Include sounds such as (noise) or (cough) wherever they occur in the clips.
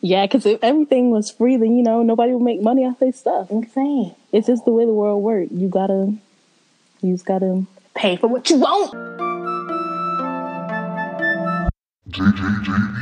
Yeah, because if everything was free, then you know nobody would make money off their stuff. Insane. It's just the way the world works. You gotta, you just gotta. Pay for what you want. JJJB.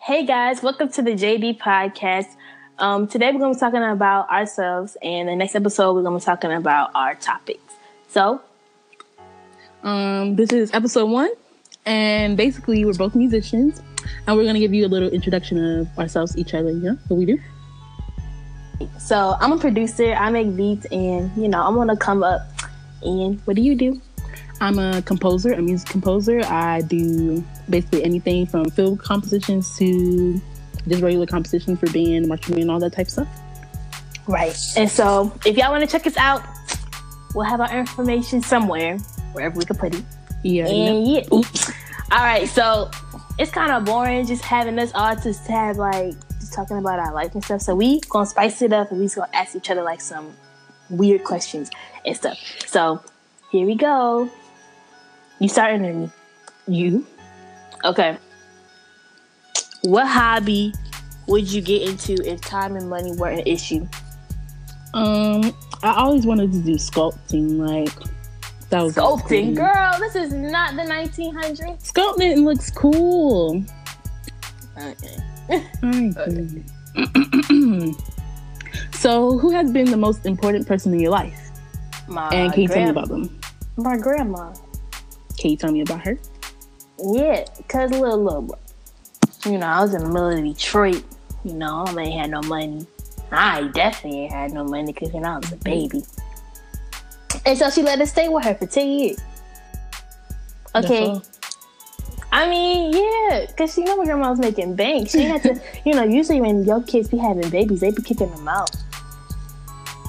Hey guys, welcome to the JB podcast. Um, today we're going to be talking about ourselves, and the next episode we're going to be talking about our topics. So, Um, this is episode one, and basically we're both musicians, and we're gonna give you a little introduction of ourselves, each other. You know what we do. so I'm a producer. I make beats, and you know I'm going to come up. And what do you do? I'm a composer, a music composer. I do basically anything from film compositions to just regular compositions for being marching band, and all that type of stuff. Right. And so, if y'all want to check us out, we'll have our information somewhere, wherever we can put it. Yeah. And yeah. Oops. All right. So it's kind of boring just having us all just have like just talking about our life and stuff. So we gonna spice it up and we just gonna ask each other like some weird questions and stuff. So here we go. You starting or me? You. Okay. What hobby would you get into if time and money weren't an issue? Um, I always wanted to do sculpting. Like that was Sculpting, girl. This is not the 1900s. Sculpting looks cool. Okay. Alright. (laughs) (clears throat) so, who has been the most important person in your life? My and can you tell me about them? my grandma? Can you tell me about her? Yeah, cause little little bro. You know, I was in the middle of Detroit. You know, I ain't had no money. I definitely ain't had no money because you know I was a baby. And so she let us stay with her for ten years. Okay, I mean, yeah, cause you know my grandma was making bank. She had to, you know, usually when your kids be having babies, they be kicking them out.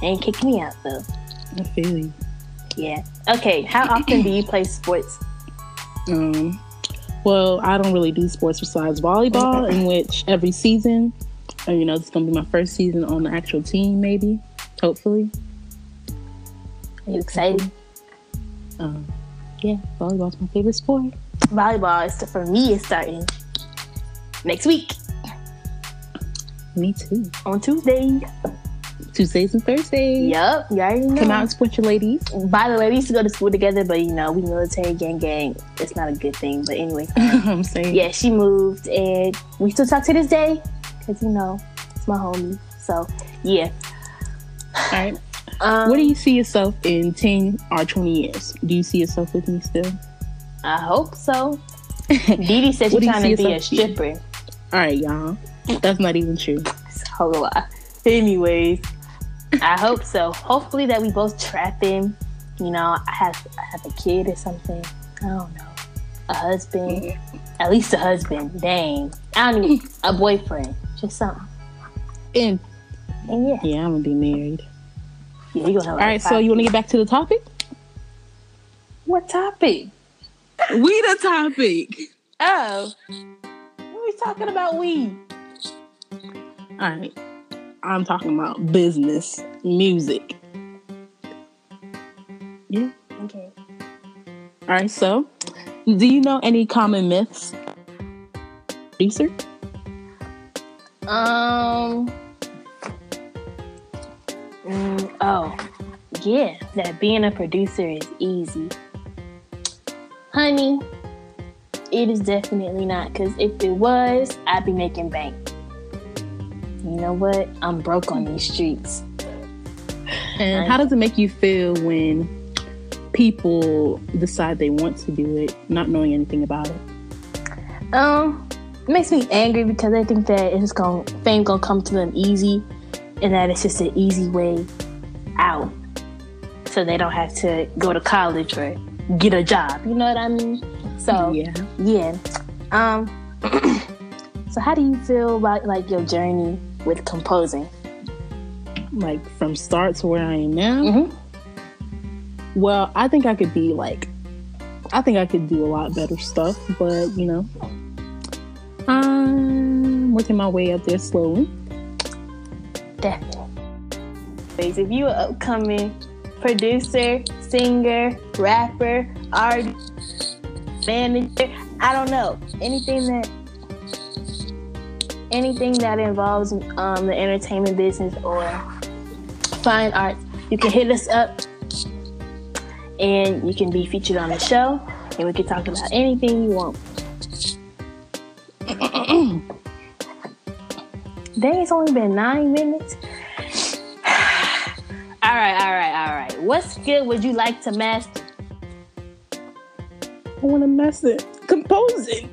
They ain't kick me out though. I feel you. Yeah. Okay. How often do you play sports? Um, well, I don't really do sports besides volleyball, in which every season, uh, you know, it's gonna be my first season on the actual team, maybe, hopefully. Are you excited? Um, yeah, volleyball's my favorite sport. Volleyball is for me is starting next week Me too. on Tuesday. Tuesdays and Thursdays. Yup, you already know. Come out and support your ladies. By the way, we used to go to school together, but you know, we military gang gang. It's not a good thing. But anyway, (laughs) I'm saying. yeah, she moved, and we still talk to this day because you know it's my homie. So yeah. All right. (sighs) Um, Where do you see yourself in 10 or 20 years? Do you see yourself with me still? I hope so. (laughs) Dee said What she's trying to be a stripper. All right, y'all. That's not even true. (laughs) So do I. Anyways, I hope so. Hopefully that we both trap him. You know, I have I have a kid or something. I don't know. A husband. At least a husband. Dang. I don't need a boyfriend. Just something. And And yeah. yeah, I'm gonna be married. Yeah, you gonna have All right, so you want to get back to the topic? what topic? We the topic. Oh. What we talking about we? All right, I'm talking about business, music. Yeah. Okay. All right, so do you know any common myths? Producer? Um mm, oh yeah, that being a producer is easy. Honey, it is definitely not because if it was, I'd be making bank. You know what? I'm broke on these streets. And how does it make you feel when people decide they want to do it, not knowing anything about it? Um, it makes me angry because I think that it's going fame gonna come to them easy, and that it's just an easy way out, so they don't have to go to college or get a job. You know what I mean? So yeah. yeah. Um. (clears throat) so how do you feel about like your journey with composing? Like from start to where I am now. Mhm. Well, I think I could be like, I think I could do a lot better stuff, but you know, I'm working my way up there slowly. Definitely. if you're an upcoming producer, singer, rapper, artist, manager, I don't know, anything that anything that involves um, the entertainment business or fine arts, you can hit us up and you can be featured on the show and we can talk about anything you want. (clears throat) Dang, it's only been nine minutes. (sighs) all right, all right, all right. What skill would you like to master? I want to master composing.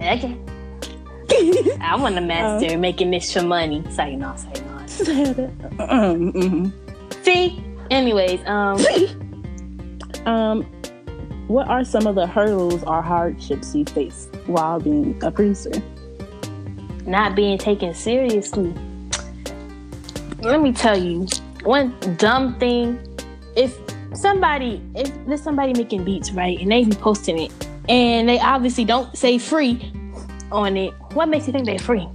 Okay. (laughs) I want to master making this for money. Say no, say no. (laughs) um, mhm. See? Anyways, um, (laughs) um, what are some of the hurdles or hardships you face while being a producer? not being taken seriously. Let me tell you, one dumb thing. If somebody, if there's somebody making beats, right, and they be posting it, and they obviously don't say free on it, what makes you think they're free?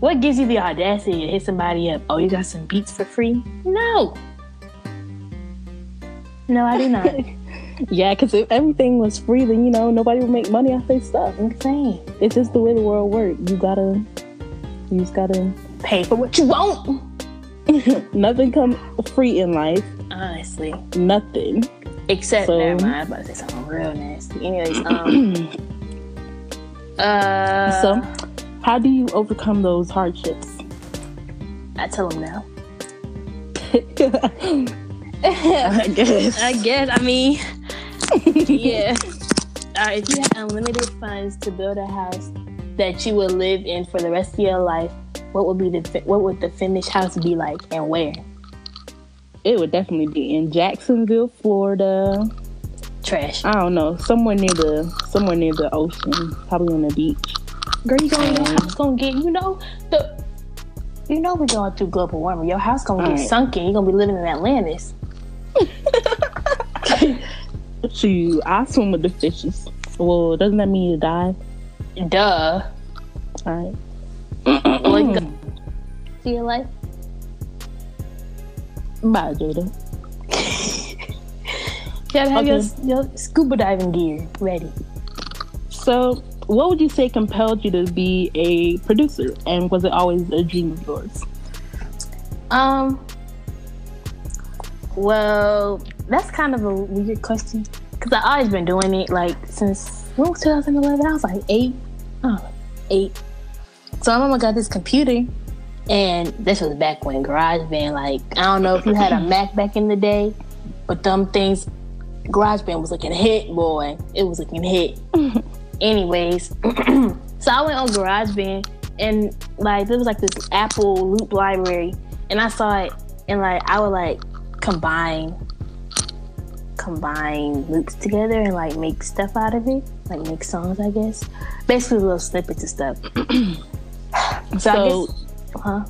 What gives you the audacity to hit somebody up? Oh, you got some beats for free? No. No, I do not. (laughs) Yeah, because if everything was free, then you know nobody would make money off their stuff. Insane. It's just the way the world works. You gotta, you just gotta. Pay for what you want. (laughs) Nothing come free in life. Honestly. Nothing. Except, So- never mind. I was about to say something real nasty. Anyways, (clears throat) um, uh, So, how do you overcome those hardships? I tell them now. (laughs) I guess. (laughs) I guess. I mean, (laughs) yeah. All right, if you had unlimited funds to build a house that you would live in for the rest of your life, what would be the what would the finished house be like, and where? It would definitely be in Jacksonville, Florida. Trash. I don't know, somewhere near the somewhere near the ocean, probably on the beach. Girl, you gonna your house gonna get you know the. You know we're going through global warming. Your house gonna get Alright. sunken. You're gonna be living in Atlantis. (laughs) Shoot, I swim with the fishes. Well, doesn't that mean you die? Duh. All right. You go- See your life. Bye, Jada. You gotta have your, Okay. your scuba diving gear ready. So, what would you say compelled you to be a producer, and was it always a dream of yours? Um. Well, that's kind of a weird question because I always been doing it like since when was 2011? I was like eight. Know, eight. So my mama got this computer, and this was back when GarageBand. Like I don't know if you had a (laughs) Mac back in the day, but them things, GarageBand was looking hit, boy. It was looking hit. (laughs) Anyways, (clears throat) so I went on GarageBand, and like there was like this Apple Loop library, and I saw it, and like I would like combine combine loops together and like make stuff out of it, like make songs, I guess. Basically, little snippets of stuff. so, (clears throat) So, I guess, huh?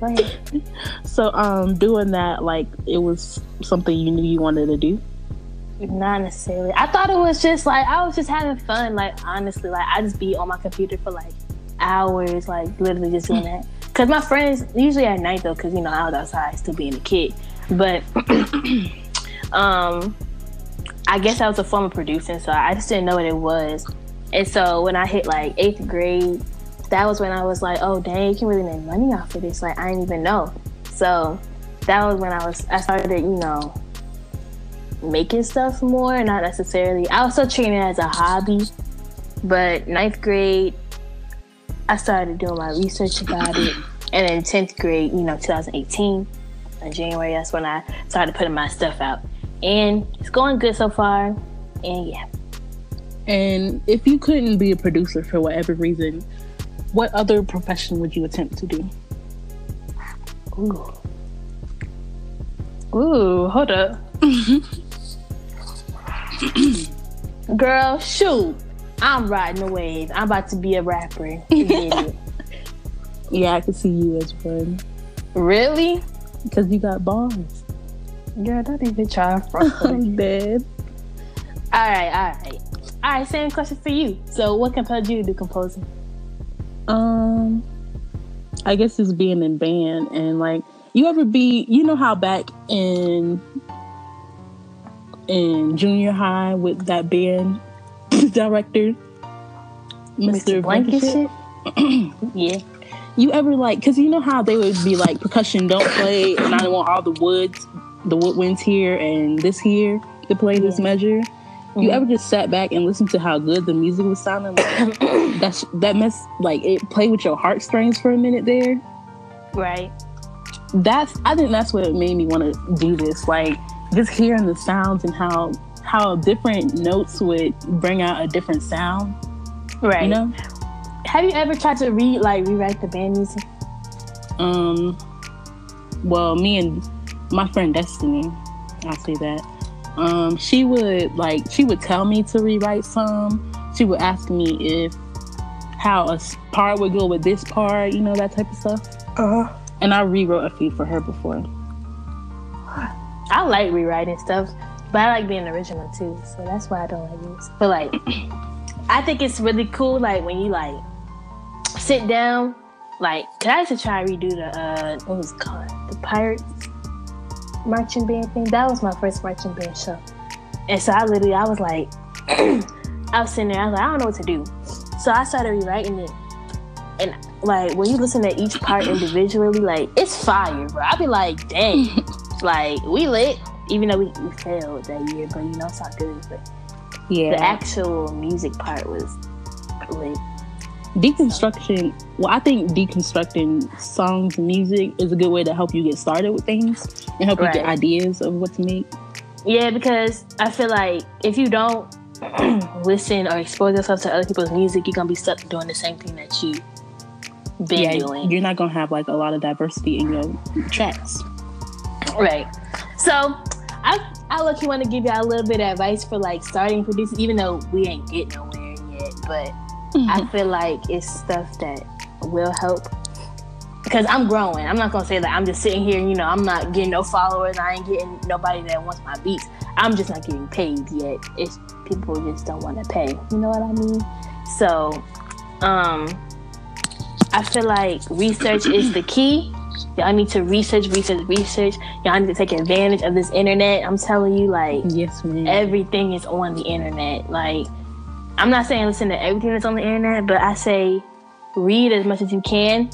Go ahead. (laughs) so um, doing that, like, it was something you knew you wanted to do. Not necessarily. I thought it was just like I was just having fun. Like honestly, like I just be on my computer for like hours, like literally just doing that. (laughs) Cause my friends usually at night though, cause you know I was outside still being a kid. But (clears throat) um, I guess I was a form of producing, so I just didn't know what it was. And so when I hit like eighth grade, that was when I was like, oh dang, you can really make money off of this. Like I didn't even know. So that was when I was I started, to, you know, making stuff more, not necessarily. I was still treating it as a hobby, but ninth grade, I started doing my research about it, and then tenth grade, you know, 2018, in January, that's when I started putting my stuff out, and it's going good so far. And yeah, And if you couldn't be a producer for whatever reason, what other profession would you attempt to do? ooh, ooh, hold up, (laughs) (clears throat) girl, shoot. I'm riding the wave. I'm about to be a rapper. (laughs) Yeah, I can see you as one Really? because you got bars. Girl, don't even try. I'm (laughs) dead. All right, all right. All right, same question for you. So, what compelled you to do composing? Um, I guess it's being in band and like you ever be you know how back in in junior high with that band (laughs) director Mr. Blankenship. (clears throat) yeah. You ever like because you know how they would be like percussion don't play and I want all the woods the woodwinds here and this here to play this measure. You Mhm. ever just sat back and listened to how good the music was sounding? Like, (coughs) that's that mess like it played with your heartstrings for a minute there. Right. That's I think that's what made me want to do this. Like just hearing the sounds and how how different notes would bring out a different sound. Right. You know. Have you ever tried to read like rewrite the band music? Um. Well, me and my friend Destiny, I'll say that. Um, she would like she would tell me to rewrite some. She would ask me if how a part would go with this part, you know, that type of stuff. Uh-huh. And I rewrote a few for her before. I like rewriting stuff, but I like being original too. So that's why I don't like this. But like, (clears throat) I think it's really cool. Like when you like sit down, like, cause I used to try to redo the uh, what was it called the Pirates marching band thing. That was my first marching band show, and so I literally I was like, (clears throat) I was sitting there. I was like, I don't know what to do. So I started rewriting it, and like when you listen to each part individually, like it's fire, bro. I'd be like, dang. (laughs) Like we lit, even though we, we failed that year, but you know it's not good. But Yeah. the actual music part was lit. deconstruction well i think deconstructing songs and music is a good way to help you get started with things and help you get ideas of what to make Yeah, because I feel like if you don't (clears throat) listen or expose yourself to other people's music, you're gonna be stuck doing the same thing that you been yeah doing. you're not gonna have like a lot of diversity in your tracks Right. So I I look you want to give you a little bit of advice for like starting producing, even though we ain't get nowhere yet. But (laughs) I feel like it's stuff that will help because I'm growing. I'm not gonna say that I'm just sitting here. You know, I'm not getting no followers. I ain't getting nobody that wants my beats. I'm just not getting paid yet. It's people just don't want to pay. You know what I mean? So, um, I feel like research is the key. Y'all need to research, research, research. Y'all need to take advantage of this internet. I'm telling you, like, yes man everything is on the internet. Like, I'm not saying listen to everything that's on the internet, but I say read as much as you can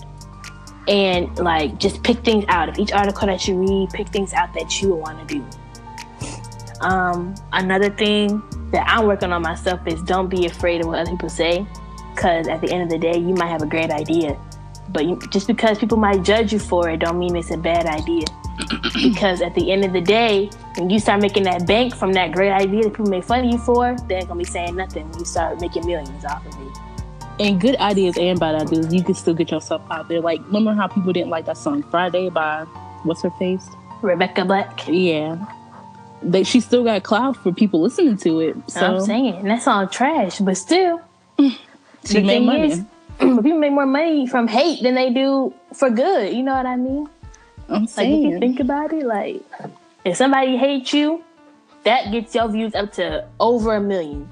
and like just pick things out. If each article that you read, pick things out that you want to do. Um, another thing that I'm working on myself is don't be afraid of what other people say, because at the end of the day, you might have a great idea, but you, just because people might judge you for it, don't mean it's a bad idea. (clears throat) because at the end of the day, when you start making that bank from that great idea that people make fun of you for, they ain't gonna be saying nothing when you start making millions off of it. and good ideas and bad ideas you can still get yourself out there like remember how people didn't like that song friday by what's her face Rebecca Black. yeah they she still got clout for people listening to it so I'm saying that song trash, but still, (laughs) she the made thing money is, (clears throat) people make more money from hate than they do for good. You know what I mean? i'm Like if you think about it, like if somebody hates you, that gets your views up to over a million.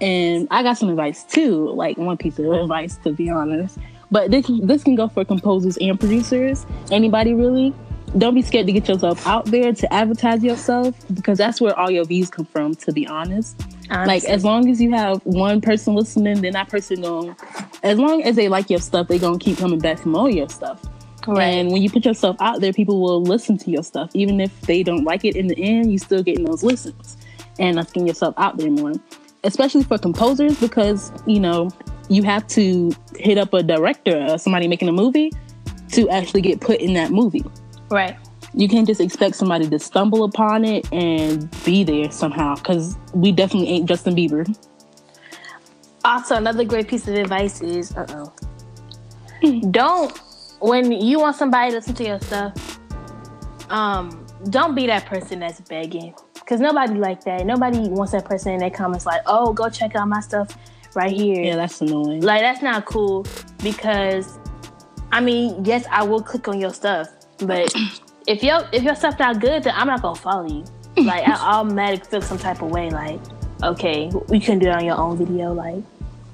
And I got some advice too, like one piece of advice to be honest. But this this can go for composers and producers. Anybody really. Don't be scared to get yourself out there to advertise yourself because that's where all your views come from, to be honest. Like as long as you have one person listening, then that person going as long as they like your stuff, they gonna keep coming back for more of your stuff. And when you put yourself out there, people will listen to your stuff. Even if they don't like it in the end, you still getting those listens. And that's getting yourself out there more. Especially for composers, because you know, you have to hit up a director or somebody making a movie to actually get put in that movie. right. You can't just expect somebody to stumble upon it and be there somehow, because we definitely ain't Justin Bieber. Also, another great piece of advice is, uh oh, don't when you want somebody to listen to your stuff, um, don't be that person that's begging, because nobody like that. Nobody wants that person in their comments like, oh, go check out my stuff right here. Yeah, that's annoying. Like that's not cool because I mean, yes, I will click on your stuff, but (clears throat) if your if your stuff not good, then I'm not gonna follow you. (laughs) Like I automatically feel some type of way. Like, okay, you couldn't do it on your own video. Like,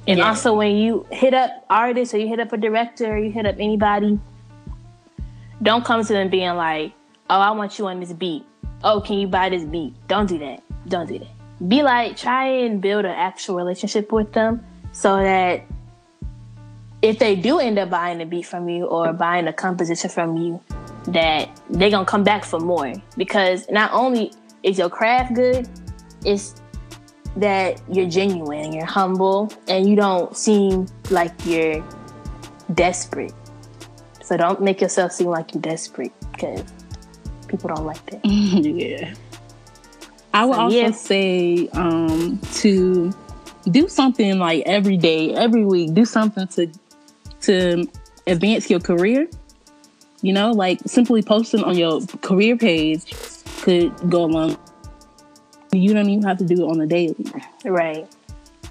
And Yeah. also when you hit up artists or you hit up a director or you hit up anybody, don't come to them being like, "Oh, I want you on this beat. Oh, can you buy this beat?" Don't do that. Don't do that. Be like, try and build an actual relationship with them so that if they do end up buying a beat from you or buying a composition from you, that they're gonna come back for more. Because not only is your craft good, it's that you're genuine and you're humble and you don't seem like you're desperate. So don't make yourself seem like you're desperate because people don't like that. (laughs) yeah. I would So, also yeah. say um, to do something like every day, every week. Do something to to advance your career. You know, like simply posting on your career page could go along. You don't even have to do it on a daily. Right.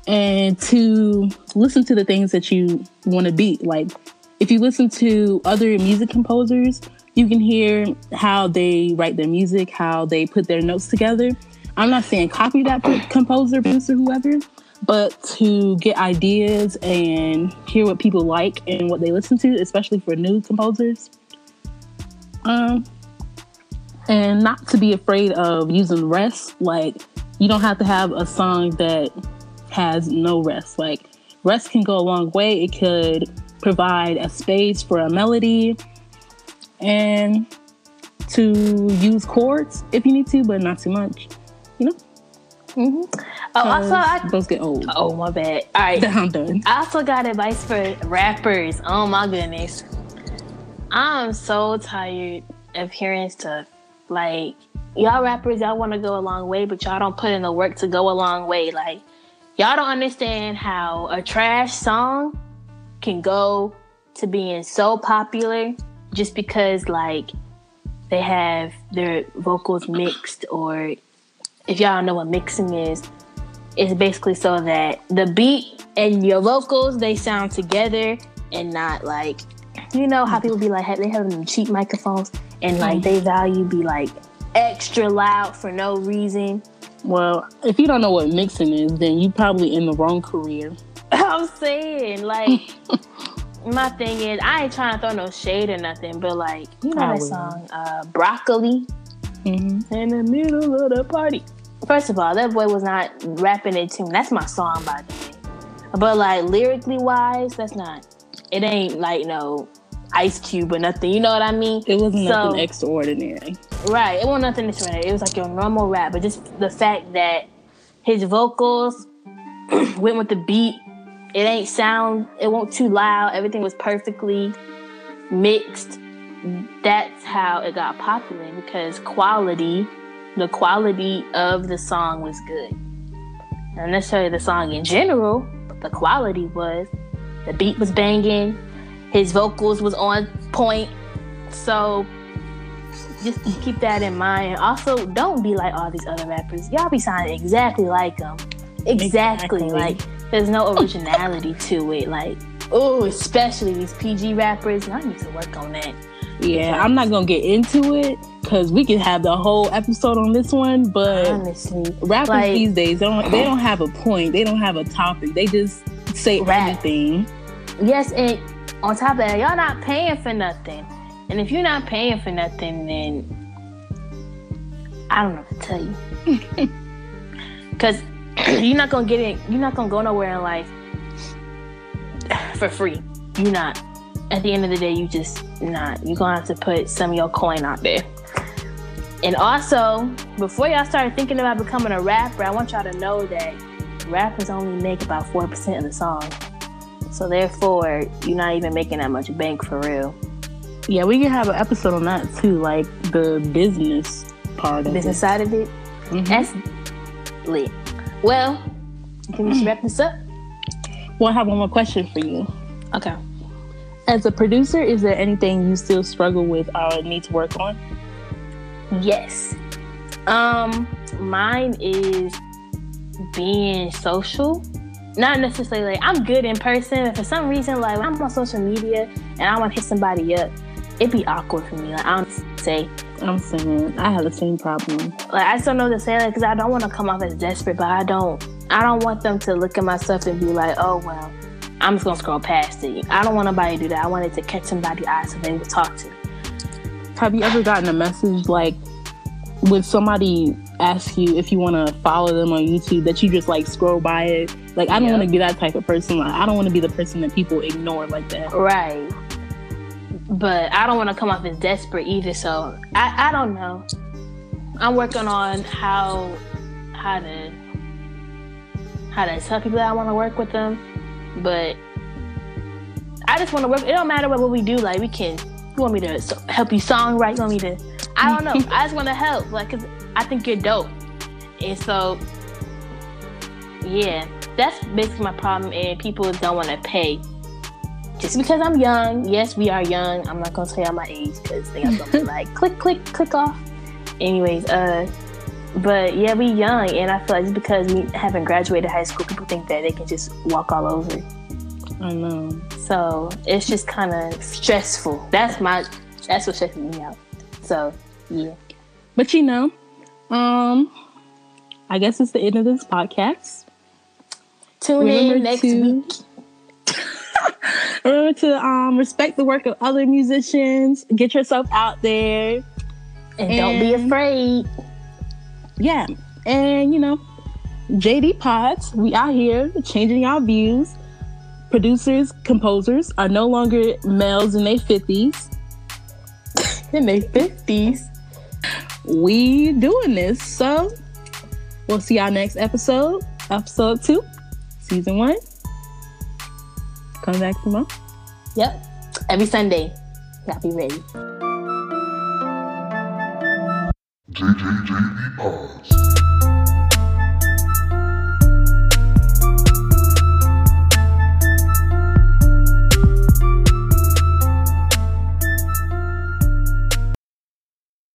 and to listen to the things that you want to be. Like, if you listen to other music composers, you can hear how they write their music, how they put their notes together. I'm not saying copy that composer, producer, whoever, but to get ideas and hear what people like and what they listen to, especially for new composers. Um, and not to be afraid of using rest. Like, you don't have to have a song that has no rest. Like rest can go a long way. It could provide a space for a melody and to use chords if you need to, but not too much. You know? Oh, also, I, those get old. oh my bad. All right. (laughs) I'm done. I also got advice for rappers. Oh my goodness. I'm so tired of hearing stuff like y'all rappers, y'all want to go a long way, but y'all don't put in the work to go a long way. Like y'all don't understand how a trash song can go to being so popular just because like they have their vocals mixed or if y'all know what mixing is, it's basically so that the beat and your vocals they sound together and not like you know how people be like they have them cheap microphones and like they value be like extra loud for no reason. Well, if you don't know what mixing is, then you probably in the wrong career. (laughs) I'm saying like (laughs) my thing is I ain't trying to throw no shade or nothing, but like you know I that will. song uh, broccoli Mm-hmm. in the middle of the party. First of all, that boy was not rapping in tune. That's my song, by the way. But like lyrically wise, that's not. It ain't like no Ice Cube or nothing. You know what I mean? It wasn't So- nothing extraordinary. Right. It wasn't nothing extraordinary. It was like your normal rap, but just the fact that his vocals (clears throat) went with the beat. It ain't sound. It won't too loud. Everything was perfectly mixed. That's how it got popular because quality, the quality of the song was good. Not necessarily the song in general, but the quality was. The beat was banging. His vocals was on point. So just keep that in mind. Also, don't be like all these other rappers. Y'all be sounding exactly like them. Exactly. Exactly. Like there's no originality to it. Like oh, especially these PG rappers. I need to work on that. Yeah, I'm not gonna get into it because we could have the whole episode on this one. But Honestly, rappers like- these days they don't they don't have a point. They don't have a topic. They just say Rap. anything. yes, and on top of that, y'all not paying for nothing. And if you're not paying for nothing, then I don't know what to tell you. (laughs) Because (clears throat) you're not gonna get it. You're not gonna go nowhere in life for free. You're not. At the end of the day, you just not. You're gonna have to put some of your coin out there. And also, before y'all start thinking about becoming a rapper, I want y'all to know that rappers only make about four percent of the song. So therefore, you're not even making that much bank for real. Yeah, we can have an episode on that too, like the business part of Business it. side of it, Mhm. that's lit. Well, can we just wrap this up? Well, I have one more question for you. Okay. As a producer, is there anything you still struggle with or need to work on? Yes. Um, mine is being social. Not necessarily like I'm good in person, but for some reason, like when I'm on social media and I want to hit somebody up, it'd be awkward for me. Like I don't say, I'm saying I have the same problem. like I just don't know to say, like because I don't want to come off as desperate, but I don't, I don't want them to look at my stuff and be like, oh well, I'm just gonna scroll past it. I don't want nobody to do that. I wanted to catch somebody's eye so they would talk to. me. Have you ever gotten a message like when somebody asks you if you want to follow them on YouTube that you just like scroll by it? Like I don't want to be that type of person. Like I don't want to be the person that people ignore like that. Right. But I don't want to come off as desperate either. So I, I don't know. I'm working on how how to how to tell people that I want to work with them. But I just want to work. It don't matter what, what we do. Like we can. You want me to help you songwrite? You want me to? I don't know. (laughs) I just want to help. Like, cause I think you're dope. And so, yeah, that's basically my problem. And people don't want to pay just because I'm young, yes, we are young. I'm not gonna tell y'all my age because they are gonna be (laughs) like, click, click, click off. Anyways, uh, but yeah, we young, and I feel like just because we haven't graduated high school, people think that they can just walk all over. I know. So it's just kind of stressful. That's my, that's what stresses me out. So yeah, But you know, um, I guess it's the end of this podcast. Tune Remember in next to- week. (laughs) Remember to um respect the work of other musicians. Get yourself out there. And, don't be afraid. Yeah, and you know, JB Pods, we out here changing our views. Producers, composers are no longer males in their fifties. (laughs) In their fifties. We doing this, so we'll see y'all next episode, episode two, season one. Come back tomorrow. Yep. Every Sunday. Gotta be ready. JJJB Pods.